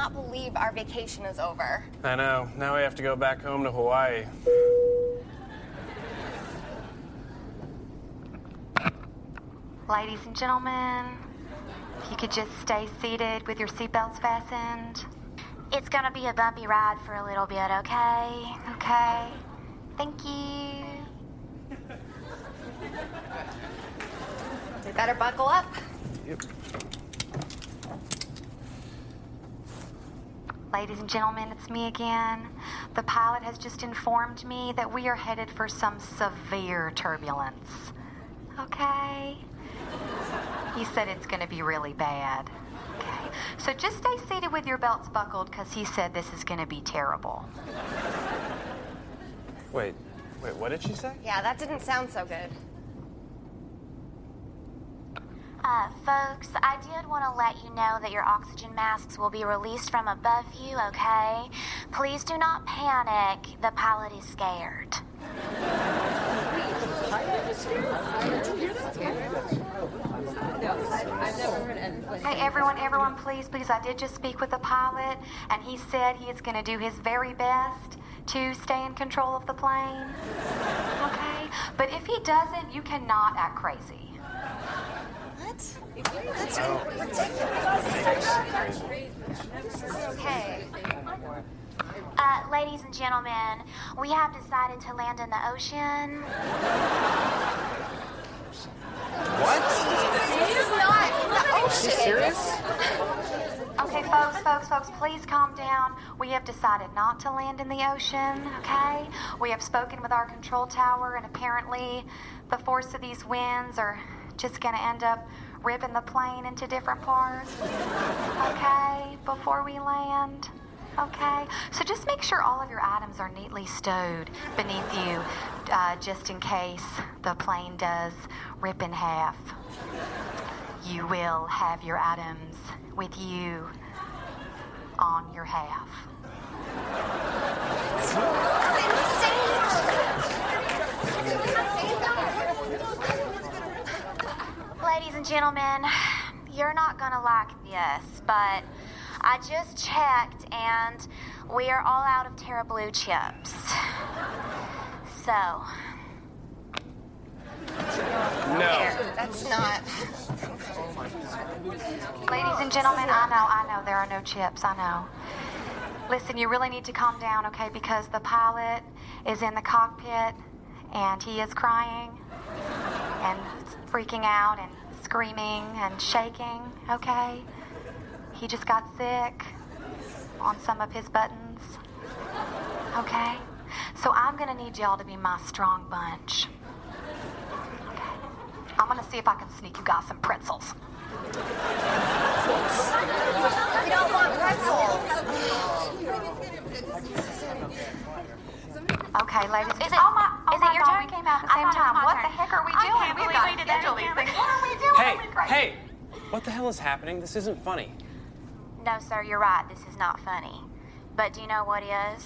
cannot believe our vacation is over. I know. Now we have to go back home to Hawaii. Ladies and gentlemen, if you could just stay seated with your seatbelts fastened. It's gonna be a bumpy ride for a little bit, okay? Okay. Thank you. We better buckle up. Yep. Ladies and gentlemen, it's me again. The pilot has just informed me that we are headed for some severe turbulence. Okay? He said it's going to be really bad. Okay. So just stay seated with your belts buckled because he said this is going to be terrible. Wait, wait, what did she say? Yeah, that didn't sound so good. Uh, folks, I did want to let you know that your oxygen masks will be released from above you, okay? Please do not panic. The pilot is scared. Hey, everyone, everyone, please, please. I did just speak with the pilot, and he said he is going to do his very best to stay in control of the plane. Okay? But if he doesn't, you cannot act crazy. What? That's okay. Uh, ladies and gentlemen, we have decided to land in the ocean. Is she serious? Okay, folks, folks, folks, please calm down. We have decided not to land in the ocean, okay? We have spoken with our control tower, and apparently the force of these winds are just going to end up ripping the plane into different parts, okay, before we land. Okay, so just make sure all of your items are neatly stowed beneath you, uh, just in case the plane does rip in half. You will have your items with you on your half. Ladies and gentlemen, you're not gonna like this, but I just checked and we are all out of Terra Blue chips. So, No. That's not. Ladies and gentlemen, I know, I know, there are no chips, I know. Listen, you really need to calm down, okay? Because the pilot is in the cockpit and he is crying and freaking out and screaming and shaking, okay? He just got sick on some of his buttons, okay? So I'm gonna need y'all to be my strong bunch. Okay? I'm gonna see if I can sneak you guys some pretzels. We don't want pretzels. Okay, ladies. Is it- oh my, is my it your God, turn? we came out at the same thought it was time. What turn. the heck are we I doing? can't We've got to schedule these things. What are we doing? Hey, hey! What the hell is happening? This isn't funny. no, sir, you're right. This is not funny. But do you know what is?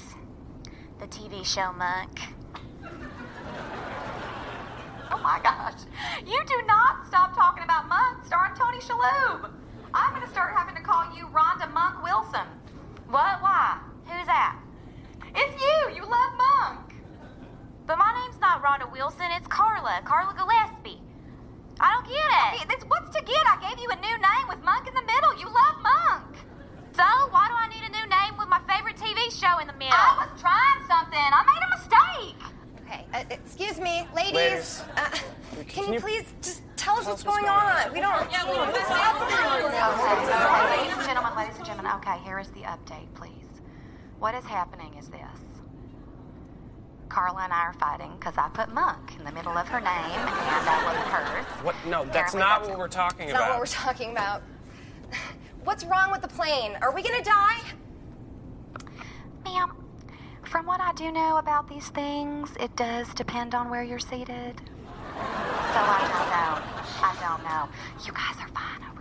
The TV show Monk. Oh my gosh. You do not stop talking about Monk starring Tony Shalhoub. I'm going to start having to call you Rhonda Monk Wilson. What? Why? Who's that? It's you. You love Monk. But my name's not Rhonda Wilson. It's Carla. Carla Gillespie. I don't get it. Hey, this- what's to get? I gave you a new name with Monk in the middle. You love Monk. So why do I need a new name with my favorite TV show in the middle? I was trying something. I made a mistake. Okay, uh, excuse me, ladies. Ladies. Uh, Can can, you you- please just tell us what's what's going going on? We don't. Yeah, we don't. Okay, okay, ladies and gentlemen, ladies and gentlemen. Okay, here is the update, please. What is happening is this. Carla and I are fighting because I put Monk in the middle of her name, and that wasn't hers. What? No, that's Apparently not that's- what we're talking about. That's not what we're talking about. What's wrong with the plane? Are we gonna die? Ma'am, from what I do know about these things, it does depend on where you're seated. So I don't know. I don't know. You guys are fine over here. You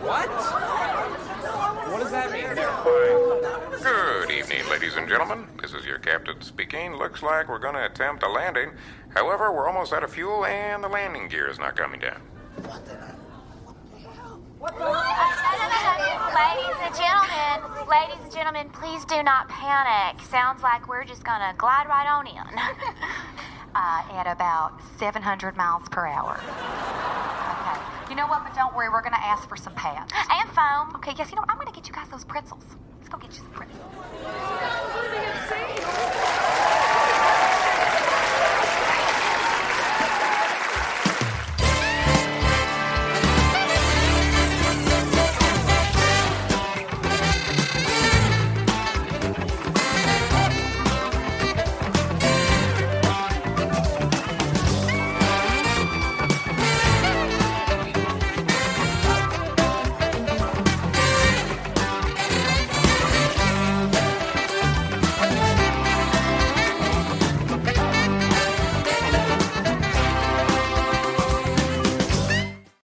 What? What does that mean? They're. Good evening, ladies and gentlemen. This is your captain speaking. Looks like we're going to attempt a landing. However, we're almost out of fuel and the landing gear is not coming down. What the? What the hell? What? Ladies and gentlemen, ladies and gentlemen, please do not panic. Sounds like we're just gonna glide right on in. uh, at about 700 miles per hour. You know what? But don't worry. We're going to ask for some pads. and foam. Okay. Yes. You know. I'm going to get you guys those pretzels. Let's go get you some pretzels. What?